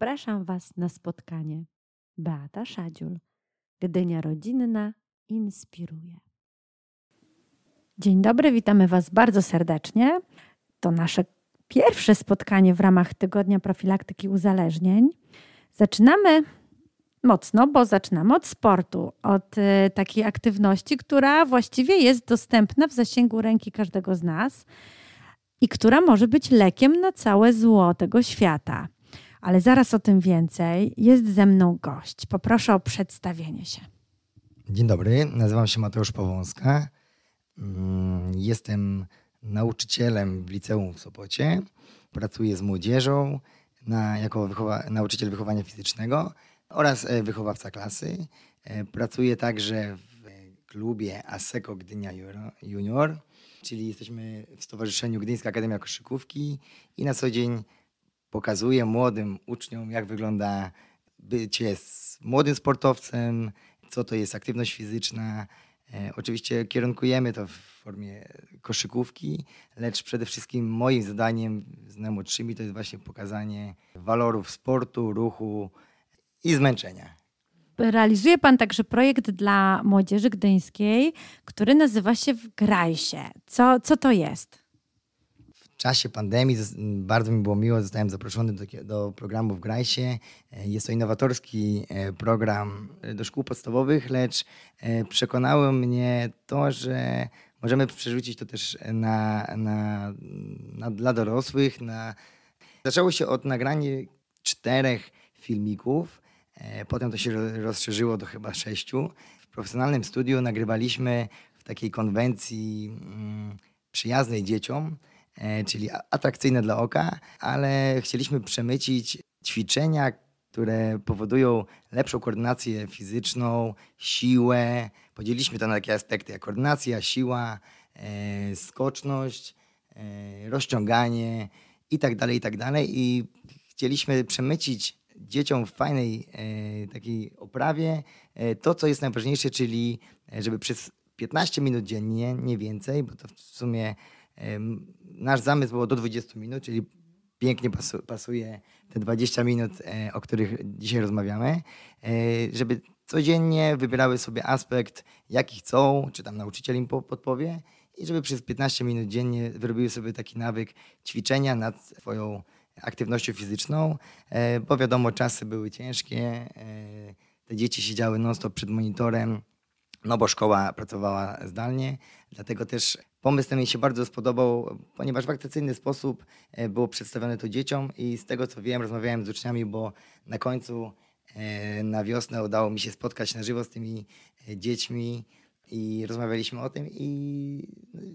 Zapraszam Was na spotkanie. Beata Szadziul, Gdynia Rodzinna inspiruje. Dzień dobry, witamy Was bardzo serdecznie. To nasze pierwsze spotkanie w ramach Tygodnia Profilaktyki Uzależnień. Zaczynamy mocno, bo zaczynamy od sportu, od y, takiej aktywności, która właściwie jest dostępna w zasięgu ręki każdego z nas i która może być lekiem na całe zło tego świata. Ale zaraz o tym więcej. Jest ze mną gość. Poproszę o przedstawienie się. Dzień dobry, nazywam się Mateusz Powązka. Mm, jestem nauczycielem w liceum w Sopocie. Pracuję z młodzieżą na, jako wychowa nauczyciel wychowania fizycznego oraz e, wychowawca klasy. E, pracuję także w klubie ASECO Gdynia Junior, czyli jesteśmy w Stowarzyszeniu Gdyńska Akademia Koszykówki i na co dzień pokazuję młodym uczniom, jak wygląda bycie młodym sportowcem, co to jest aktywność fizyczna. E, oczywiście kierunkujemy to w formie koszykówki, lecz przede wszystkim moim zadaniem z najmłodszymi to jest właśnie pokazanie walorów sportu, ruchu i zmęczenia. Realizuje Pan także projekt dla młodzieży gdyńskiej, który nazywa się Wgraj się. Co, co to jest? Czasie pandemii bardzo mi było miło, zostałem zaproszony do, do programu w Grajsie. E, jest to innowatorski e, program e, do szkół podstawowych, lecz przekonało mnie to, że możemy przerzucić to też na, na, na dla dorosłych. Na... Zaczęło się od nagrania czterech filmików, potem to się rozszerzyło do chyba sześciu. W profesjonalnym studiu nagrywaliśmy w takiej konwencji mm, przyjaznej dzieciom, czyli atrakcyjne dla oka, ale chcieliśmy przemycić ćwiczenia, które powodują lepszą koordynację fizyczną, siłę. Podzieliliśmy to na takie aspekty jak koordynacja, siła, e, skoczność, e, rozciąganie i tak dalej, i tak. I chcieliśmy przemycić dzieciom w fajnej takiej oprawie to, co jest najważniejsze, czyli żeby przez 15 minut dziennie, nie więcej, bo to w sumie Nasz zamysł było do 20 minut, czyli pięknie pasuje te 20 minut, e, o których dzisiaj rozmawiamy, e, żeby codziennie wybierały sobie aspekt, jaki chcą, czy tam nauczyciel im podpowie i żeby przez 15 minut dziennie wyrobiły sobie taki nawyk ćwiczenia nad swoją aktywnością fizyczną, e, bo wiadomo, czasy były ciężkie, te dzieci siedziały non-stop przed monitorem, no bo szkoła pracowała zdalnie, dlatego też pomysł ten mi się bardzo spodobał, ponieważ w atrakcyjny sposób e, było przedstawione to dzieciom i z tego co wiem, rozmawiałem z uczniami, bo na końcu e, na wiosnę udało mi się spotkać na żywo z tymi e, dziećmi i rozmawialiśmy o tym i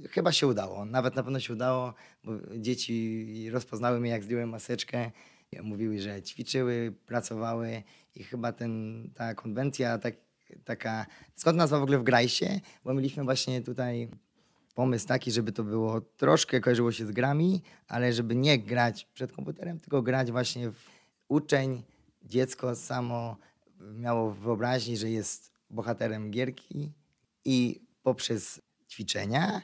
chyba się udało. Nawet na pewno się udało, bo dzieci rozpoznały mnie, jak zdjąłem maseczkę. Mówiły, że ćwiczyły, pracowały i chyba ten, ta konwencja tak taka, skąd nazwa w ogóle w Grajsie, bo mieliśmy właśnie tutaj pomysł taki, żeby to było troszkę kojarzyło się z grami, ale żeby nie grać przed komputerem, tylko grać właśnie w uczeń, dziecko samo miało w wyobraźni, że jest bohaterem gierki i poprzez ćwiczenia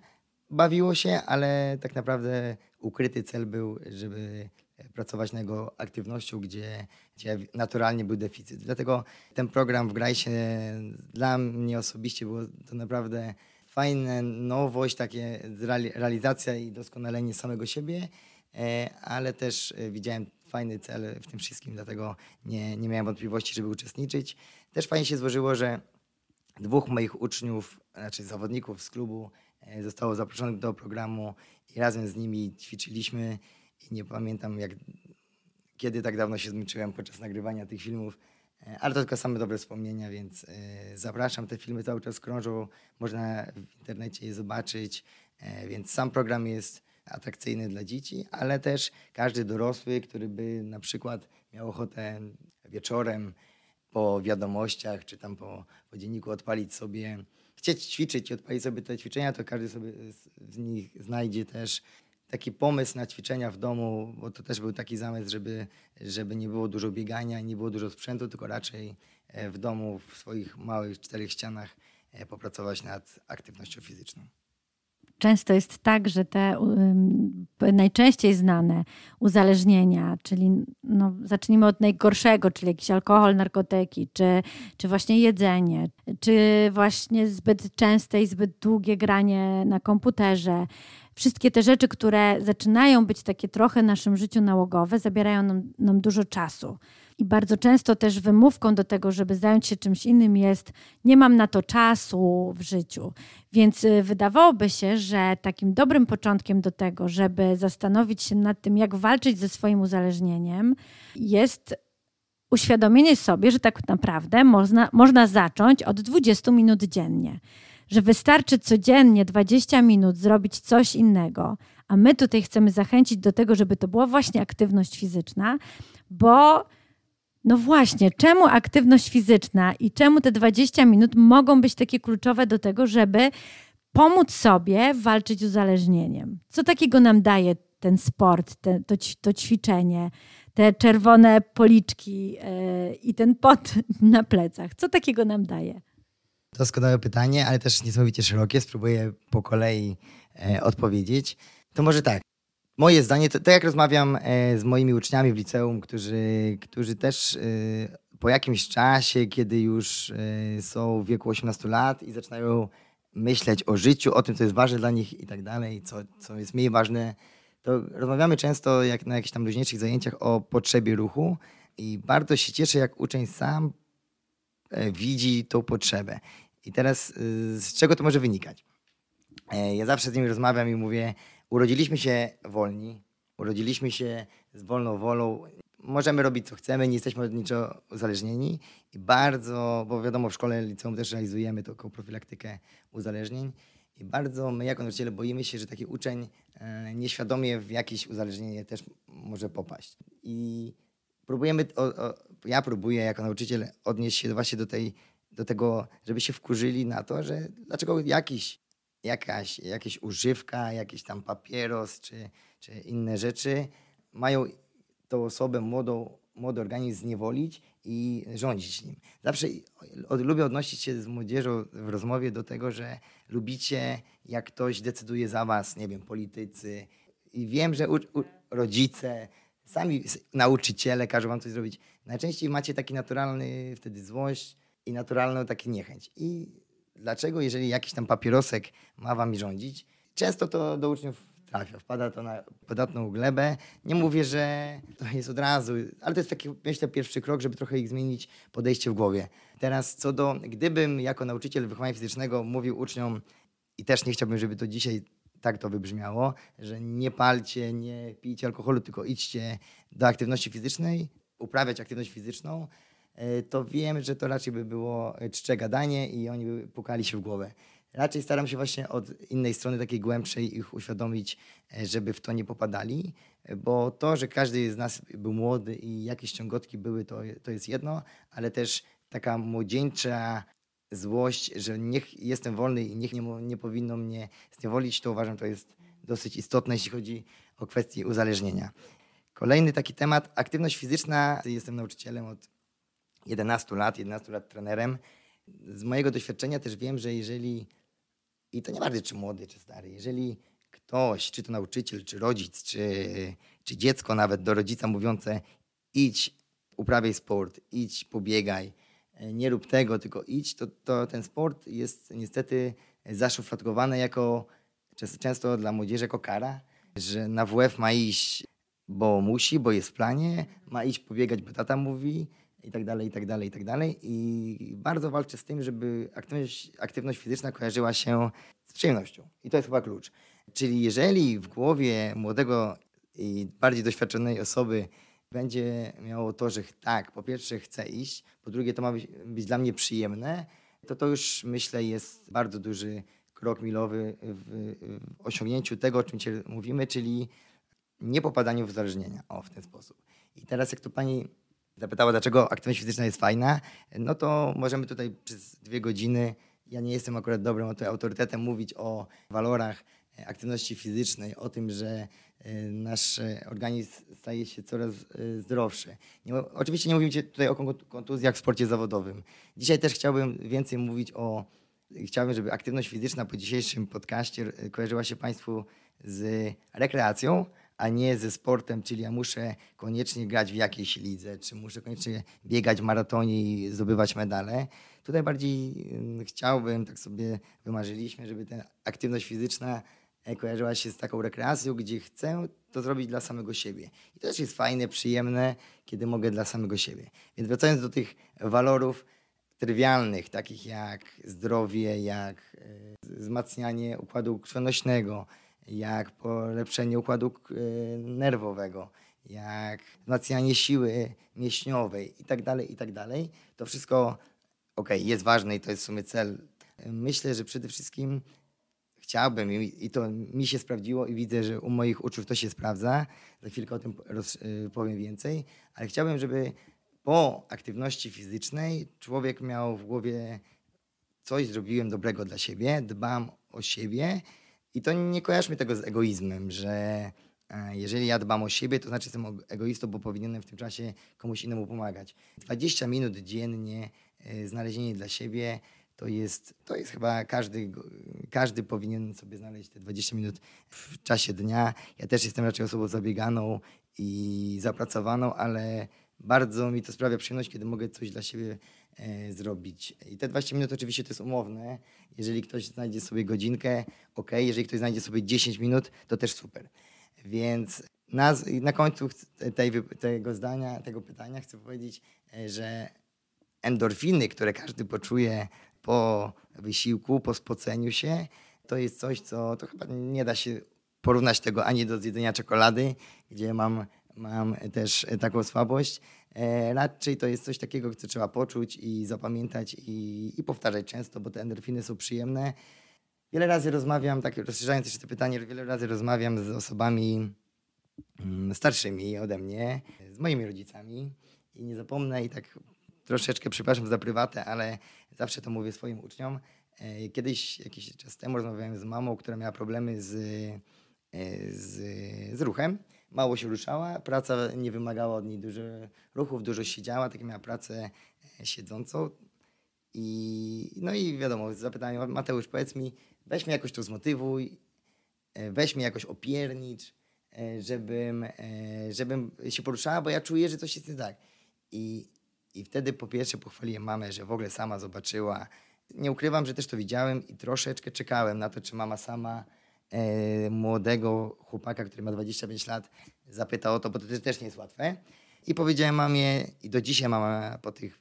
bawiło się, ale tak naprawdę ukryty cel był, żeby pracować nad jego aktywnością, gdzie, gdzie naturalnie był deficyt. Dlatego ten program w Grajsie dla mnie osobiście było to naprawdę fajna nowość, takie realizacja i doskonalenie samego siebie, e, ale też e, widziałem fajny cel w tym wszystkim, dlatego nie, nie miałem wątpliwości, żeby uczestniczyć. Też fajnie się złożyło, że dwóch moich uczniów, znaczy zawodników z klubu e, zostało zaproszonych do programu i razem z nimi ćwiczyliśmy i nie pamiętam jak, kiedy tak dawno się zmęczyłem podczas nagrywania tych filmów, ale to tylko same dobre wspomnienia, więc e, zapraszam. Te filmy cały czas krążą, można w internecie je zobaczyć, e, więc sam program jest atrakcyjny dla dzieci, ale też każdy dorosły, który by na przykład miał ochotę wieczorem po wiadomościach czy tam po, po dzienniku odpalić sobie, chcieć ćwiczyć i odpalić sobie te ćwiczenia, to każdy sobie z nich znajdzie też taki pomysł na ćwiczenia w domu, bo to też był taki zamysł, żeby, żeby nie było dużo biegania, nie było dużo sprzętu, tylko raczej e, w domu, w swoich małych czterech ścianach e, popracować nad aktywnością fizyczną. Często jest tak, że te najczęściej znane uzależnienia, czyli no, zacznijmy od najgorszego, czyli jakiś alkohol, narkotyki, czy, czy właśnie jedzenie, czy właśnie zbyt częste i zbyt długie granie na komputerze. Wszystkie te rzeczy, które zaczynają być takie trochę naszym życiu nałogowe, zabierają nam, nam dużo czasu. I bardzo często też wymówką do tego, żeby zająć się czymś innym jest nie mam na to czasu w życiu. Więc y, wydawałoby się, że takim dobrym początkiem do tego, żeby zastanowić się nad tym, jak walczyć ze swoim uzależnieniem, jest uświadomienie sobie, że tak naprawdę można, można zacząć od 20 minut dziennie. Że wystarczy codziennie 20 minut zrobić coś innego, a my tutaj chcemy zachęcić do tego, żeby to była właśnie aktywność fizyczna, bo no właśnie, czemu aktywność fizyczna i czemu te 20 minut mogą być takie kluczowe do tego, żeby pomóc sobie walczyć z uzależnieniem? Co takiego nam daje ten sport, te, to, to ćwiczenie, te czerwone policzki yy, i ten pot na plecach? Co takiego nam daje? Doskonałe pytanie, ale też niesamowicie szerokie. Spróbuję po kolei e, odpowiedzieć. To może tak. Moje zdanie, to, jak rozmawiam e, z moimi uczniami w liceum, którzy, którzy też e, po jakimś czasie, kiedy już e, są w wieku 18 lat i zaczynają myśleć o życiu, o tym, co jest ważne dla nich i tak dalej, co, co jest mniej ważne, to rozmawiamy często jak na jakichś tam luźniejszych zajęciach o potrzebie ruchu i bardzo się cieszę, jak uczeń sam widzi tą potrzebę. I teraz z czego to może wynikać? Ja zawsze z nimi rozmawiam i mówię, urodziliśmy się wolni, urodziliśmy się z wolną wolą. Możemy robić co chcemy, nie jesteśmy od niczego uzależnieni i bardzo, bo wiadomo, w szkole liceum też realizujemy taką profilaktykę uzależnień i bardzo my jako nauczyciele boimy się, że taki uczeń e, nieświadomie w jakieś uzależnienie też może popaść. I próbujemy, ja próbuję jako nauczyciel odnieść się właśnie do, tej, do tego, żeby się wkurzyli na to, że dlaczego jakiś jakaś, jakieś używka, jakiś tam papieros czy, czy inne rzeczy mają tą osobę młodą, młody organizm zniewolić i rządzić nim. Zawsze od, lubię odnosić się z młodzieżą w rozmowie do tego, że lubicie, jak ktoś decyduje za was, nie wiem, politycy. I wiem, że u, u, rodzice, sami nauczyciele każą wam coś zrobić. Najczęściej macie taki naturalny wtedy złość i naturalną taki niechęć. I dlaczego jeżeli jakiś tam papierosek ma wami rządzić, często to do uczniów trafia, wpada to na podatną glebę. Nie mówię, że to jest od razu, ale to jest taki, myślę, pierwszy krok, żeby trochę ich zmienić podejście w głowie. Teraz co do, gdybym jako nauczyciel wychowania fizycznego mówił uczniom i też nie chciałbym, żeby to dzisiaj tak to wybrzmiało, że nie palcie, nie pijcie alkoholu, tylko idźcie do aktywności fizycznej, uprawiać aktywność fizyczną, E, to wiem, że to raczej by było czcze gadanie i oni by pukali się w głowę. Raczej staram się właśnie od innej strony, takiej głębszej, ich uświadomić, e, żeby w to nie popadali, bo to, że każdy z nas był młody i jakieś ciągotki były, to, to jest jedno, ale też taka młodzieńcza złość, że niech jestem wolny i niech nie, nie powinno mnie zniewolić, to uważam, to jest dosyć istotne, jeśli chodzi o kwestię uzależnienia. Kolejny taki temat, aktywność fizyczna. Jestem nauczycielem od 11 lat, 11 lat trenerem. Z mojego doświadczenia też wiem, że jeżeli, i to nie ważne czy młody, czy stary, jeżeli ktoś, czy to nauczyciel, czy rodzic, czy, czy dziecko nawet do rodzica mówiące idź, uprawiaj sport, idź, pobiegaj, nie rób tego, tylko idź, to, to ten sport jest niestety zaszufladkowany jako często dla młodzieży jako kara, że na WF ma iść, bo musi, bo jest w planie, ma iść pobiegać, bo tata mówi, i tak dalej, i tak dalej, i tak dalej. I bardzo walczę z tym, żeby aktywność, aktywność fizyczna kojarzyła się z przyjemnością. I to jest chyba klucz. Czyli jeżeli w głowie młodego i bardziej doświadczonej osoby będzie miało to, że tak, po pierwsze chcę iść, po drugie to ma być, być dla mnie przyjemne, to to już myślę jest bardzo duży krok milowy w, w osiągnięciu tego, o czym dzisiaj mówimy, czyli nie popadaniu w uzależnienia. O, w ten sposób. I teraz jak to pani zapytała, dlaczego aktywność fizyczna jest fajna, no to możemy tutaj przez dwie godziny, ja nie jestem akurat dobrym autorytetem, mówić o walorach e, aktywności fizycznej, o tym, że nasz e, organizm staje się coraz zdrowszy. Nie, oczywiście nie mówimy tutaj o kontuzjach w sporcie zawodowym. Dzisiaj też chciałbym więcej mówić o, chciałbym, żeby aktywność fizyczna po dzisiejszym podcaście kojarzyła się Państwu z rekreacją, a nie ze sportem, czyli ja muszę koniecznie grać w jakiejś lidze, czy muszę koniecznie biegać w maratonie i zdobywać medale. Tutaj bardziej chciałbym, tak sobie wymarzyliśmy, żeby ta aktywność fizyczna kojarzyła się z taką rekreacją, gdzie chcę to zrobić dla samego siebie. I to też jest fajne, przyjemne, kiedy mogę dla samego siebie. Więc wracając do tych walorów trywialnych, takich jak zdrowie, jak e, wzmacnianie układu krwionośnego, jak polepszenie układu e, nerwowego, jak wzmacnianie siły mięśniowej i tak dalej, i tak dalej. To wszystko, ok, jest ważne i to jest w sumie cel. Myślę, że przede wszystkim chciałbym i to mi się sprawdziło i widzę, że u moich uczniów to się sprawdza. Za chwilkę o tym roz, e, powiem więcej, ale chciałbym, żeby po aktywności fizycznej człowiek miał w głowie coś zrobiłem dobrego dla siebie, dbam o siebie i to nie kojarzmy tego z egoizmem, że e, jeżeli ja dbam o siebie, to znaczy jestem egoistą, bo powinienem w tym czasie komuś innemu pomagać. 20 minut dziennie e, znalezienie dla siebie to jest, to jest chyba każdy, każdy powinien sobie znaleźć te 20 minut w czasie dnia. Ja też jestem raczej osobą zabieganą i zapracowaną, ale bardzo mi to sprawia przyjemność, kiedy mogę coś dla siebie e, zrobić. I te 20 minut oczywiście to jest umowne. Jeżeli ktoś znajdzie sobie godzinkę, ok. Jeżeli ktoś znajdzie sobie 10 minut, to też super. Więc na, na końcu tej, tego zdania, tego pytania chcę powiedzieć, e, że endorfiny, które każdy poczuje po wysiłku, po spoceniu się, to jest coś, co to chyba nie da się porównać tego ani do zjedzenia czekolady, gdzie mam mam też taką słabość. E, raczej to jest coś takiego, co trzeba poczuć i zapamiętać i, i powtarzać często, bo te endorfiny są przyjemne. Wiele razy rozmawiam, tak rozszerzając jeszcze to pytanie, wiele razy rozmawiam z osobami mm, starszymi ode mnie, z moimi rodzicami i nie zapomnę i tak troszeczkę przepraszam za prywatę, ale zawsze to mówię swoim uczniom. E, kiedyś, jakiś czas temu rozmawiałem z mamą, która miała problemy z, e, z, z ruchem mało się ruszała, praca nie wymagała od niej dużo ruchów, dużo siedziała, tak miała pracę e, siedzącą. I, no i wiadomo, zapytałem, Mateusz, powiedz mi, weź mnie jakoś tu zmotywuj, weź mnie jakoś opiernicz, żebym, żebym się poruszała, bo ja czuję, że coś jest nie tak. I, I wtedy po pierwsze pochwaliłem mamę, że w ogóle sama zobaczyła. Nie ukrywam, że też to widziałem i troszeczkę czekałem na to, czy mama sama E, młodego chłopaka, który ma 25 lat, zapytał o to, bo to też nie jest łatwe. I powiedziałem mamie, i do dzisiaj mama po tych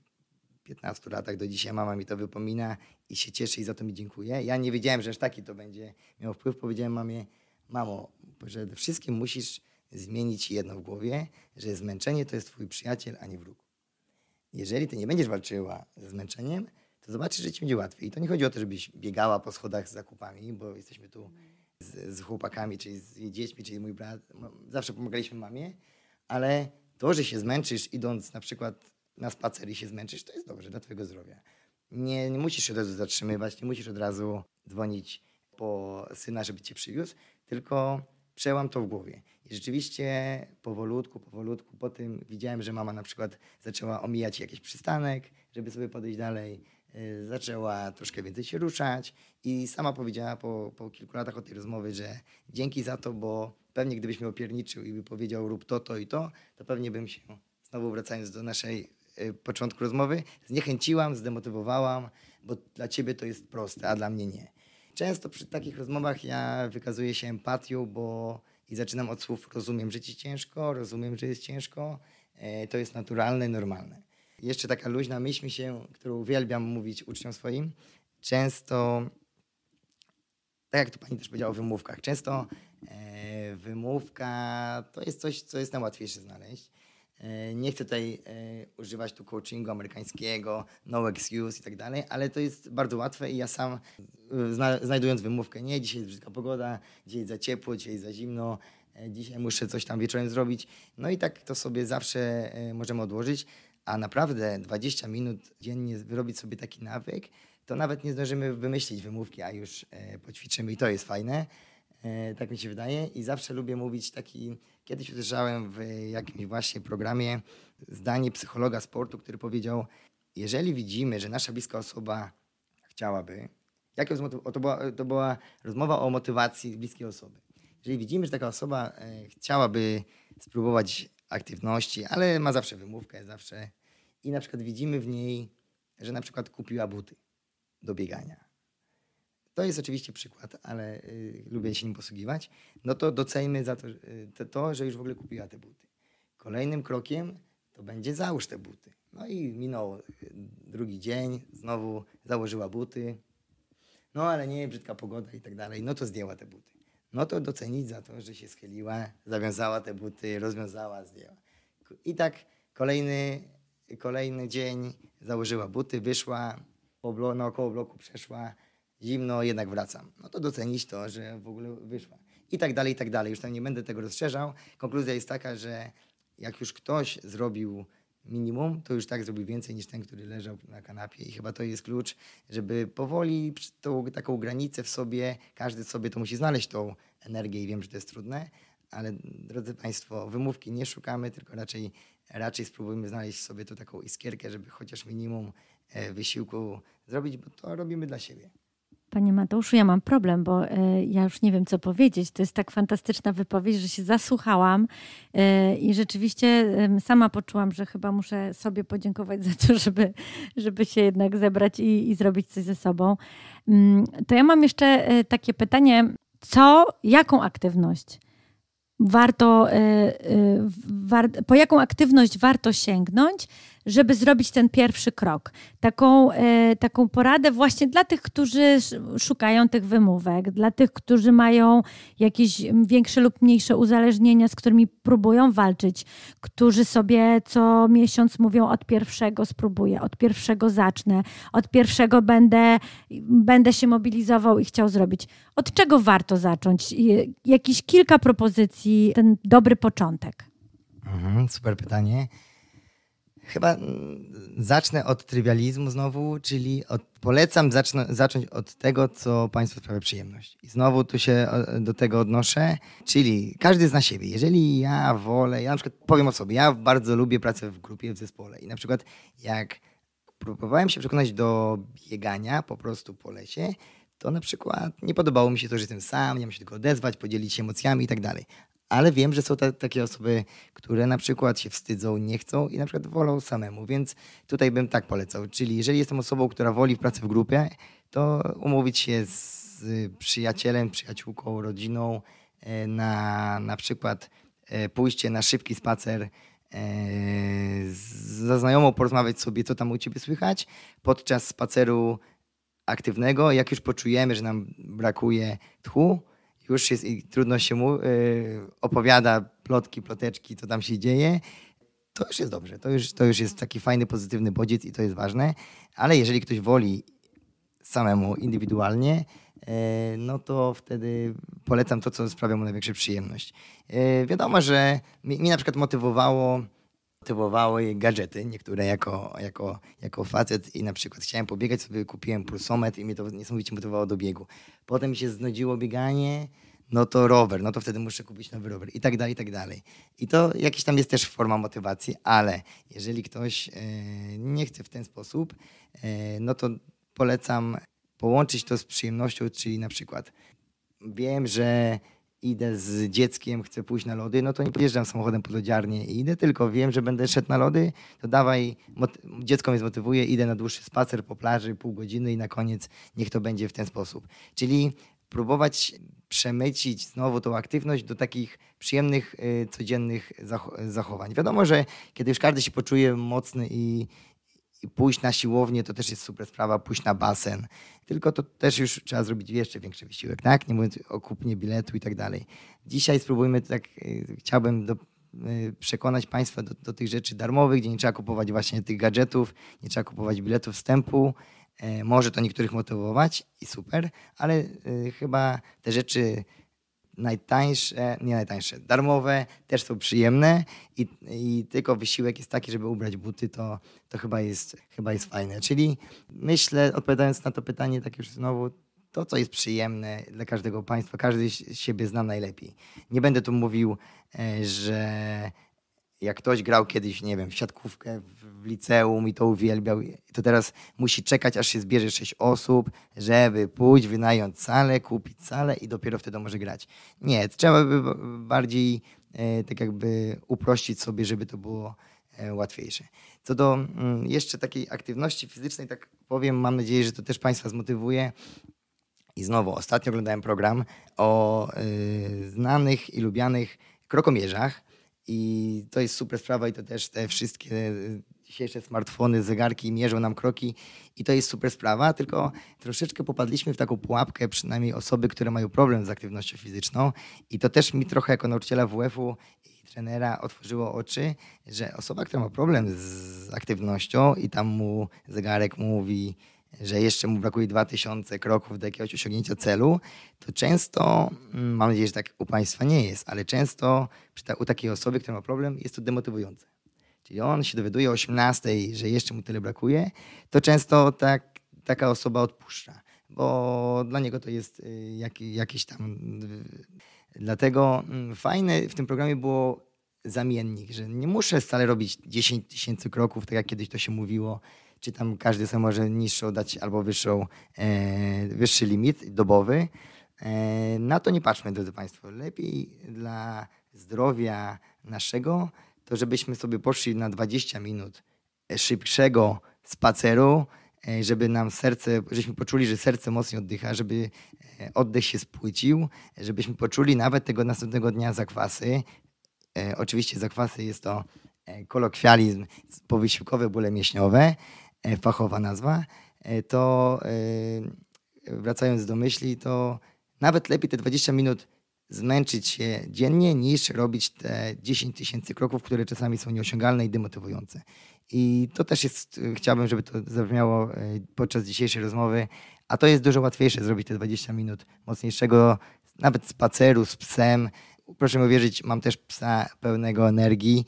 15 latach, do dzisiaj mama mi to wypomina i się cieszy i za to mi dziękuję. Ja nie wiedziałem, że aż taki to będzie miał wpływ. Powiedziałem mamie, mamo, przede wszystkim musisz zmienić jedno w głowie, że zmęczenie to jest twój przyjaciel, a nie wróg. Jeżeli ty nie będziesz walczyła ze zmęczeniem, to zobaczysz, że ci będzie łatwiej. I to nie chodzi o to, żebyś biegała po schodach z zakupami, bo jesteśmy tu z, z chłopakami, czyli z jej dziećmi, czyli mój brat, zawsze pomagaliśmy mamie, ale to, że się zmęczysz idąc na przykład na spacer i się zmęczysz, to jest dobrze dla twojego zdrowia. Nie, nie musisz się od razu zatrzymywać, nie musisz od razu dzwonić po syna, żeby cię przywiózł, tylko przełam to w głowie. I rzeczywiście powolutku, powolutku, po tym widziałem, że mama na przykład zaczęła omijać jakiś przystanek, żeby sobie podejść dalej. Y, zaczęła troszkę więcej się ruszać i sama powiedziała po, po kilku latach od tej rozmowy, że dzięki za to, bo pewnie gdybyś mnie opierniczył i by powiedział rób to, to i to, to pewnie bym się, znowu wracając do naszej y, początku rozmowy, zniechęciłam, zdemotywowałam, bo dla ciebie to jest proste, a dla mnie nie. Często przy takich rozmowach ja wykazuję się empatią, bo i zaczynam od słów rozumiem, że ci ciężko, rozumiem, że jest ciężko, y, to jest naturalne, normalne. Jeszcze taka luźna myśl mi się, którą uwielbiam mówić uczniom swoim. Często, tak jak tu pani też powiedziała o wymówkach, często e, wymówka to jest coś, co jest najłatwiejsze znaleźć. E, nie chcę tutaj e, używać tu coachingu amerykańskiego, no excuse i tak dalej, ale to jest bardzo łatwe i ja sam e, zna, znajdując wymówkę, nie, dzisiaj jest brzydka pogoda, dzisiaj jest za ciepło, dzisiaj jest za zimno, dzisiaj muszę coś tam wieczorem zrobić. No i tak to sobie zawsze możemy odłożyć a naprawdę 20 minut dziennie wyrobić sobie taki nawyk, to nawet nie zdążymy wymyślić wymówki, a już poćwiczymy i to jest fajne. E, tak mi się wydaje. I zawsze lubię mówić taki, kiedyś usłyszałem w jakimś właśnie programie zdanie psychologa sportu, który powiedział, jeżeli widzimy, że nasza bliska osoba chciałaby, jakie to była, to była rozmowa o motywacji bliskiej osoby. Jeżeli widzimy, że taka osoba e, chciałaby spróbować aktywności, ale ma zawsze wymówkę, zawsze i na przykład widzimy w niej, że na przykład kupiła buty do biegania. To jest oczywiście przykład, ale y, lubię się nim posługiwać. No to doceńmy za to, y, to, że już w ogóle kupiła te buty. Kolejnym krokiem to będzie załóż te buty. No i minął y, drugi dzień, znowu założyła buty. No ale nie, brzydka pogoda i tak dalej. No to zdjęła te buty. No to docenić za to, że się schyliła, zawiązała te buty, rozwiązała, zdjęła. I tak kolejny, kolejny dzień założyła buty, wyszła, po blo- bloku przeszła, zimno, jednak wracam. No to docenić to, że w ogóle wyszła. I tak dalej, i tak dalej. Już tam nie będę tego rozszerzał. Konkluzja jest taka, że jak już ktoś zrobił minimum, to już tak zrobił więcej niż ten, który leżał na kanapie. I chyba to jest klucz, żeby powoli tą taką granicę w sobie, każdy sobie to musi znaleźć tą energię i wiem, że to jest trudne, ale drodzy Państwo, wymówki nie szukamy, tylko raczej, raczej spróbujmy znaleźć sobie tą taką iskierkę, żeby chociaż minimum e, wysiłku zrobić, bo to robimy dla siebie. Panie Mateuszu, ja mam problem, bo y, ja już nie wiem, co powiedzieć. To jest tak fantastyczna wypowiedź, że się zasłuchałam y, i rzeczywiście sama poczułam, że chyba muszę sobie podziękować za to, żeby, żeby się jednak zebrać i, i zrobić coś ze sobą. Mm, to ja mam jeszcze takie pytanie, co, jaką aktywność warto, war, po jaką aktywność warto sięgnąć, żeby zrobić ten pierwszy krok. Taką, e, taką poradę właśnie dla tych, którzy szukają tych wymówek, dla tych, którzy mają jakieś większe lub mniejsze uzależnienia, z którymi próbują walczyć, którzy sobie co miesiąc mówią od pierwszego spróbuję, od pierwszego zacznę, od pierwszego będę, będę się mobilizował i chciał zrobić. Od czego warto zacząć? Jakieś kilka propozycji, ten dobry początek. Mhm, super pytanie. Chyba mm, zacznę od trywializmu znowu, czyli od, polecam zacznę, zacząć od tego, co Państwu sprawia przyjemność. I znowu tu się do tego odnoszę, czyli każdy zna siebie. Jeżeli ja wolę, ja na przykład powiem o sobie, ja bardzo lubię pracę w grupie, w zespole i na przykład jak próbowałem się przekonać do biegania po prostu po lesie, to na przykład nie podobało mi się to, że jestem sam, nie mam się tylko odezwać, podzielić się emocjami i tak dalej ale wiem, że są te, takie osoby, które na przykład się wstydzą, nie chcą i na przykład wolą samemu, więc tutaj bym tak polecał. Czyli jeżeli jestem osobą, która woli pracę w grupie, to umówić się z przyjacielem, przyjaciółką, rodziną e, na na przykład e, pójście na szybki spacer ze znajomą, porozmawiać sobie, co tam u ciebie słychać podczas spaceru aktywnego. Jak już poczujemy, że nam brakuje tchu, już jest i trudno się mu yy, opowiada plotki, ploteczki, co tam się dzieje, to już jest dobrze. To już, to już jest taki fajny, pozytywny bodziec i to jest ważne. Ale jeżeli ktoś woli samemu, indywidualnie, yy, no to wtedy polecam to, co sprawia mu największą przyjemność. Yy, wiadomo, że mi, mi na przykład motywowało motywowały gadżety, niektóre jako, jako, jako facet i na przykład chciałem pobiegać, sobie kupiłem pulsometr i mnie to niesamowicie motywowało do biegu. Potem się znudziło bieganie, no to rower, no to wtedy muszę kupić nowy rower i tak dalej, i tak dalej. I to jakiś tam jest też forma motywacji, ale jeżeli ktoś e, nie chce w ten sposób, e, no to polecam połączyć to z przyjemnością, czyli na przykład wiem, że idę z dzieckiem, chcę pójść na lody, no to nie podjeżdżam samochodem po lodziarnię i idę, tylko wiem, że będę szedł na lody, to dawaj, dziecko mnie zmotywuje, idę na dłuższy spacer po plaży, pół godziny i na koniec niech to będzie w ten sposób. Czyli próbować przemycić znowu tą aktywność do takich przyjemnych, y, codziennych zachowań. Wiadomo, że kiedy już każdy się poczuje mocny i, i pójść na siłownię to też jest super sprawa, pójść na basen. Tylko to też już trzeba zrobić jeszcze większy wysiłek, tak? Nie mówiąc o kupnie biletu i tak dalej. Dzisiaj spróbujmy tak, y, chciałbym do, y, przekonać Państwa do, do, tych rzeczy darmowych, gdzie nie trzeba kupować właśnie tych gadżetów, nie trzeba kupować biletów wstępu. E, może to niektórych motywować i super, ale y, chyba te rzeczy najtańsze, nie najtańsze, darmowe, też są przyjemne i, i tylko wysiłek jest taki, żeby ubrać buty, to, to chyba, jest, chyba jest fajne. Czyli myślę, odpowiadając na to pytanie, tak już znowu, to, co jest przyjemne dla każdego państwa, każdy siebie zna najlepiej. Nie będę tu mówił, e, że jak ktoś grał kiedyś, nie wiem, w siatkówkę w liceum i to uwielbiał, to teraz musi czekać, aż się zbierze sześć osób, żeby pójść, wynająć salę, kupić salę i dopiero wtedy może grać. Nie, trzeba by bardziej e, tak jakby uprościć sobie, żeby to było e, łatwiejsze. Co do mm, jeszcze takiej aktywności fizycznej, tak powiem, mam nadzieję, że to też Państwa zmotywuje. I znowu, ostatnio oglądałem program o y, znanych i lubianych krokomierzach. I to jest super sprawa i to też te wszystkie dzisiejsze smartfony, zegarki mierzą nam kroki i to jest super sprawa, tylko troszeczkę popadliśmy w taką pułapkę, przynajmniej osoby, które mają problem z aktywnością fizyczną. I to też mi trochę jako nauczyciela WF-u i trenera otworzyło oczy, że osoba, która ma problem z aktywnością i tam mu zegarek mówi, że jeszcze mu brakuje 2000 kroków do jakiegoś osiągnięcia celu, to często, mm, mam nadzieję, że tak u Państwa nie jest, ale często u takiej osoby, która ma problem, jest to demotywujące. Czyli on się dowiaduje o 18, że jeszcze mu tyle brakuje, to często tak, taka osoba odpuszcza, bo dla niego to jest y, jak, jakiś tam. Y, dlatego mm, fajne w tym programie było zamiennik, że nie muszę wcale robić 10 tysięcy kroków, tak jak kiedyś to się mówiło, czy tam każdy sobie może niższą dać albo wyższą, e, wyższy limit dobowy. E, na to nie patrzmy, drodzy Państwo. Lepiej dla zdrowia naszego, to żebyśmy sobie poszli na 20 minut szybszego spaceru, e, żeby nam serce, żebyśmy poczuli, że serce mocniej oddycha, żeby e, oddech się spłycił, żebyśmy poczuli nawet tego następnego dnia zakwasy. E, oczywiście zakwasy jest to kolokwializm, powysiłkowe bóle mięśniowe. E, fachowa nazwa, e, to e, wracając do myśli, to nawet lepiej te 20 minut zmęczyć się dziennie, niż robić te 10 tysięcy kroków, które czasami są nieosiągalne i demotywujące. I to też jest, chciałbym, żeby to zabrzmiało podczas dzisiejszej rozmowy, a to jest dużo łatwiejsze zrobić te 20 minut mocniejszego, nawet spaceru z psem. Proszę mi uwierzyć, mam też psa pełnego energii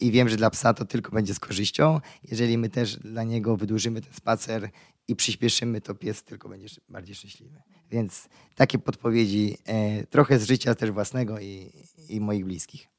i wiem, że dla psa to tylko będzie z korzyścią. Jeżeli my też dla niego wydłużymy ten spacer i przyspieszymy, to pies tylko będzie bardziej szczęśliwy. Więc takie podpowiedzi e, trochę z życia też własnego i, i moich bliskich.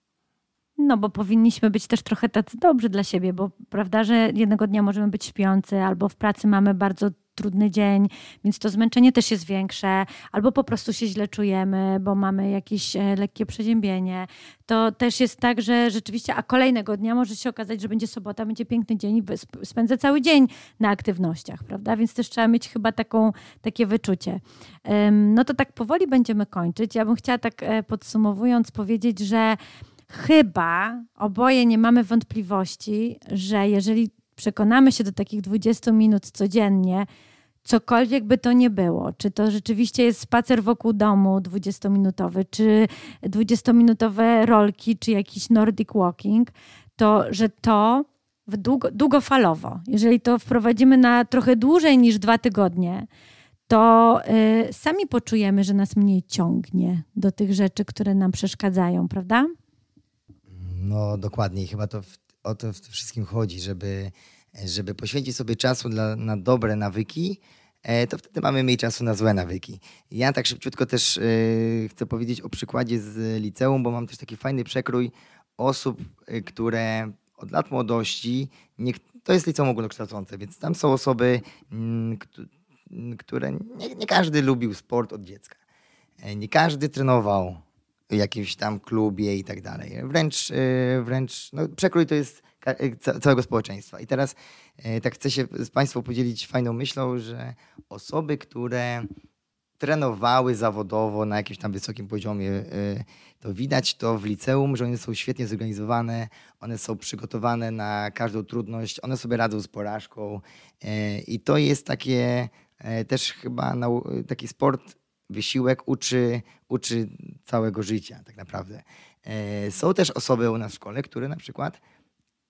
No, bo powinniśmy być też trochę tacy dobrzy dla siebie, bo prawda, że jednego dnia możemy być śpiący, albo w pracy mamy bardzo trudny dzień, więc to zmęczenie też jest większe, albo po prostu się źle czujemy, bo mamy jakieś e, lekkie przeziębienie. To też jest tak, że rzeczywiście, a kolejnego dnia może się okazać, że będzie sobota, będzie piękny dzień i spędzę cały dzień na aktywnościach, prawda? Więc też trzeba mieć chyba taką, takie wyczucie. No to tak powoli będziemy kończyć. Ja bym chciała tak e, podsumowując powiedzieć, że chyba oboje nie mamy wątpliwości, że jeżeli przekonamy się do takich 20 minut codziennie, cokolwiek by to nie było, czy to rzeczywiście jest spacer wokół domu 20-minutowy, czy 20-minutowe rolki, czy jakiś Nordic walking, to że to długo, długofalowo, jeżeli to wprowadzimy na trochę dłużej niż dwa tygodnie, to y, sami poczujemy, że nas mniej ciągnie do tych rzeczy, które nam przeszkadzają, prawda? No dokładnie. Chyba to w, o to w wszystkim chodzi, żeby, żeby poświęcić sobie czasu dla, na dobre nawyki, e, to wtedy mamy mniej czasu na złe nawyki. Ja tak szybciutko też yy, chcę powiedzieć o przykładzie z liceum, bo mam też taki fajny przekrój osób, yy, które od lat młodości, nie, to jest liceum ogólnokształcące, więc tam są osoby, yy, które nie, nie każdy lubił sport od dziecka. Nie każdy trenował jakimś tam klubie i tak dalej. Wręcz, e, wręcz no, przekrój to jest e, całego społeczeństwa. I teraz e, tak chcę się z Państwem podzielić fajną myślą, że osoby, które trenowały zawodowo na jakimś tam wysokim poziomie, to widać to w liceum, że one są świetnie zorganizowane, one są przygotowane na każdą trudność, one sobie radzą z porażką i to jest takie też chyba taki sport wysiłek uczy, uczy całego życia tak naprawdę. E, są też osoby u nas w szkole, które na przykład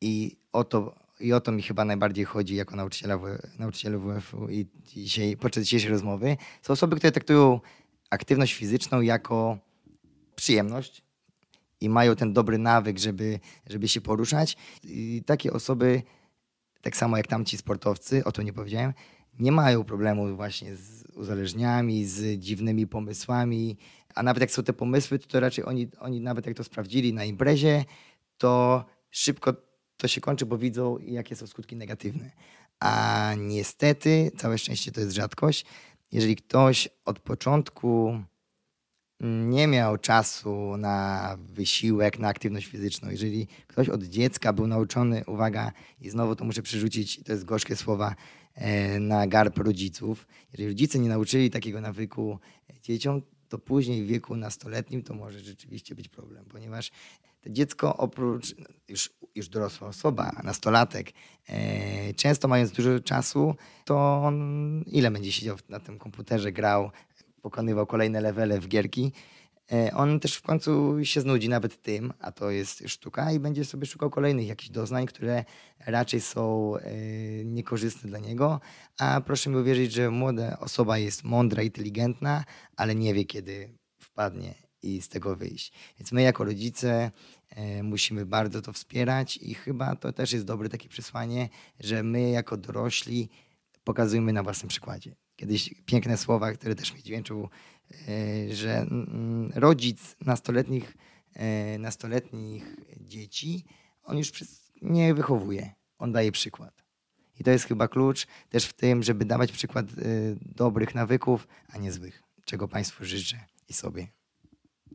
i o to, i o to mi chyba najbardziej chodzi jako nauczyciela, nauczyciela WF-u i dzisiaj, podczas dzisiejszej rozmowy, są osoby, które traktują aktywność fizyczną jako przyjemność i mają ten dobry nawyk, żeby, żeby się poruszać. I takie osoby, tak samo jak tamci sportowcy, o to nie powiedziałem, nie mają problemu właśnie z uzależniami, z dziwnymi pomysłami, a nawet jak są te pomysły, to, to raczej oni, oni nawet jak to sprawdzili na imprezie, to szybko to się kończy, bo widzą, jakie są skutki negatywne. A niestety, całe szczęście to jest rzadkość, jeżeli ktoś od początku nie miał czasu na wysiłek, na aktywność fizyczną. Jeżeli ktoś od dziecka był nauczony, uwaga, i znowu to muszę przerzucić, to jest gorzkie słowa, na garb rodziców. Jeżeli rodzice nie nauczyli takiego nawyku dzieciom, to później w wieku nastoletnim to może rzeczywiście być problem, ponieważ to dziecko oprócz, już, już dorosła osoba, nastolatek, e, często mając dużo czasu, to on ile będzie siedział na tym komputerze, grał, pokonywał kolejne levele w gierki, e, on też w końcu się znudzi nawet tym, a to jest sztuka, i będzie sobie szukał kolejnych jakichś doznań, które raczej są e, niekorzystne dla niego. A proszę mi uwierzyć, że młoda osoba jest mądra, inteligentna, ale nie wie, kiedy wpadnie i z tego wyjść. Więc my jako rodzice e, musimy bardzo to wspierać i chyba to też jest dobre takie przesłanie, że my jako dorośli pokazujemy na własnym przykładzie kiedyś piękne słowa, które też mi dźwięczył, e, że mm, rodzic nastoletnich, e, nastoletnich dzieci, on już nie wychowuje, on daje przykład. I to jest chyba klucz też w tym, żeby dawać przykład e, dobrych nawyków, a nie złych, czego Państwu życzę i sobie.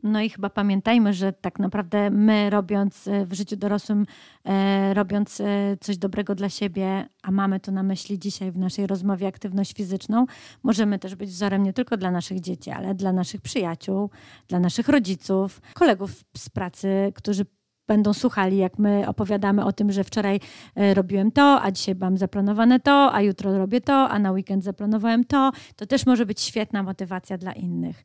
No i chyba pamiętajmy, że tak naprawdę my robiąc e, w życiu dorosłym, e, robiąc e, coś dobrego dla siebie, a mamy to na myśli dzisiaj w naszej rozmowie aktywność fizyczną, możemy też być wzorem nie tylko dla naszych dzieci, ale dla naszych przyjaciół, dla naszych rodziców, kolegów z pracy, którzy będą słuchali, jak my opowiadamy o tym, że wczoraj robiłem to, a dzisiaj mam zaplanowane to, a jutro robię to, a na weekend zaplanowałem to. To też może być świetna motywacja dla innych.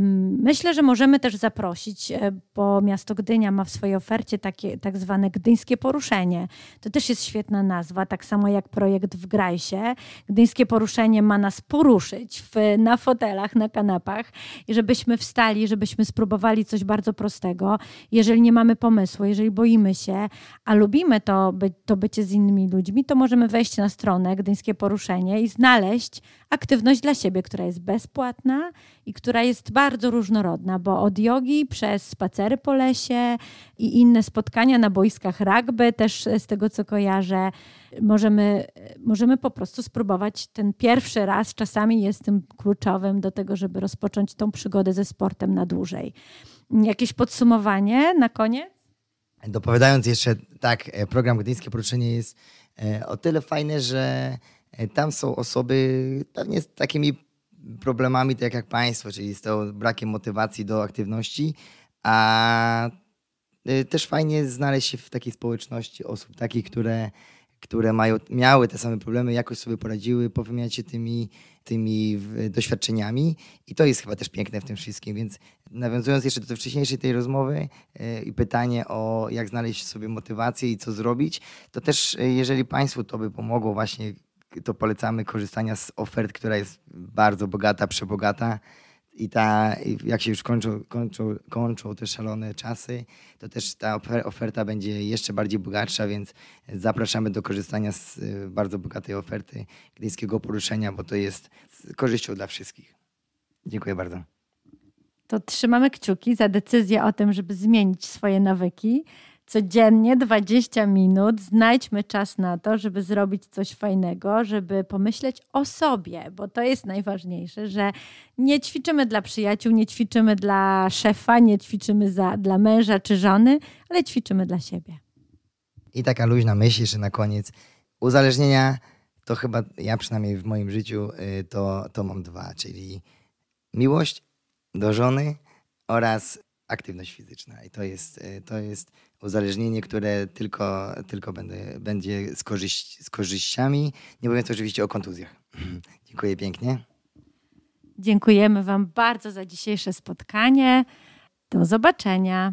Myślę, że możemy też zaprosić, e, bo miasto Gdynia ma w swojej ofercie takie tak zwane gdyńskie poruszenie. To też jest świetna nazwa, tak samo jak projekt w Grajsie. Gdyńskie poruszenie ma nas poruszyć w, na fotelach, na kanapach i żebyśmy wstali, żebyśmy spróbowali coś bardzo prostego. Jeżeli nie mamy pomysłu, jeżeli boimy się, a lubimy to, by, to bycie z innymi ludźmi, to możemy wejść na stronę Gdyńskie Poruszenie i znaleźć aktywność dla siebie, która jest bezpłatna i która jest bardzo różnorodna, bo od jogi przez spacery po lesie i inne spotkania na boiskach rugby, też z tego co kojarzę, możemy, możemy po prostu spróbować ten pierwszy raz, czasami jest tym kluczowym do tego, żeby rozpocząć tą przygodę ze sportem na dłużej. Jakieś podsumowanie na koniec? Dopowiadając jeszcze, tak, e, program Gdyńskie Poruczenie jest e, o tyle fajny, że e, tam są osoby pewnie z takimi problemami, tak jak państwo, czyli z tą brakiem motywacji do aktywności, a y, też fajnie znaleźć się w takiej społeczności osób takich, które, które mają, miały te same problemy, jakoś sobie poradziły, powymiać się tymi, tymi doświadczeniami. I to jest chyba też piękne w tym wszystkim, więc nawiązując jeszcze do wcześniejszej tej rozmowy y, i pytanie o jak znaleźć sobie motywację i co zrobić, to też y, jeżeli Państwu to by pomogło właśnie to polecamy korzystania z ofert, która jest bardzo bogata, przebogata. I ta, jak się już kończą, kończą, kończą te szalone czasy, to też ta oferta będzie jeszcze bardziej bogatsza, więc zapraszamy do korzystania z y, bardzo bogatej oferty gdyńskiego poruszenia, bo to jest z korzyścią dla wszystkich. Dziękuję bardzo. To trzymamy kciuki za decyzję o tym, żeby zmienić swoje nawyki codziennie 20 minut znajdźmy czas na to, żeby zrobić coś fajnego, żeby pomyśleć o sobie, bo to jest najważniejsze, że nie ćwiczymy dla przyjaciół, nie ćwiczymy dla szefa, nie ćwiczymy za, dla męża czy żony, ale ćwiczymy dla siebie. I taka luźna myśl jeszcze na koniec. Uzależnienia to chyba ja przynajmniej w moim życiu y, to, to mam dwa, czyli miłość do żony oraz aktywność fizyczna. I to jest, y, to jest uzależnienie, które tylko, tylko będę, będzie z, korzyść, z korzyściami, nie mówiąc oczywiście o kontuzjach. Dziękuję pięknie. Dziękujemy Wam bardzo za dzisiejsze spotkanie. Do zobaczenia.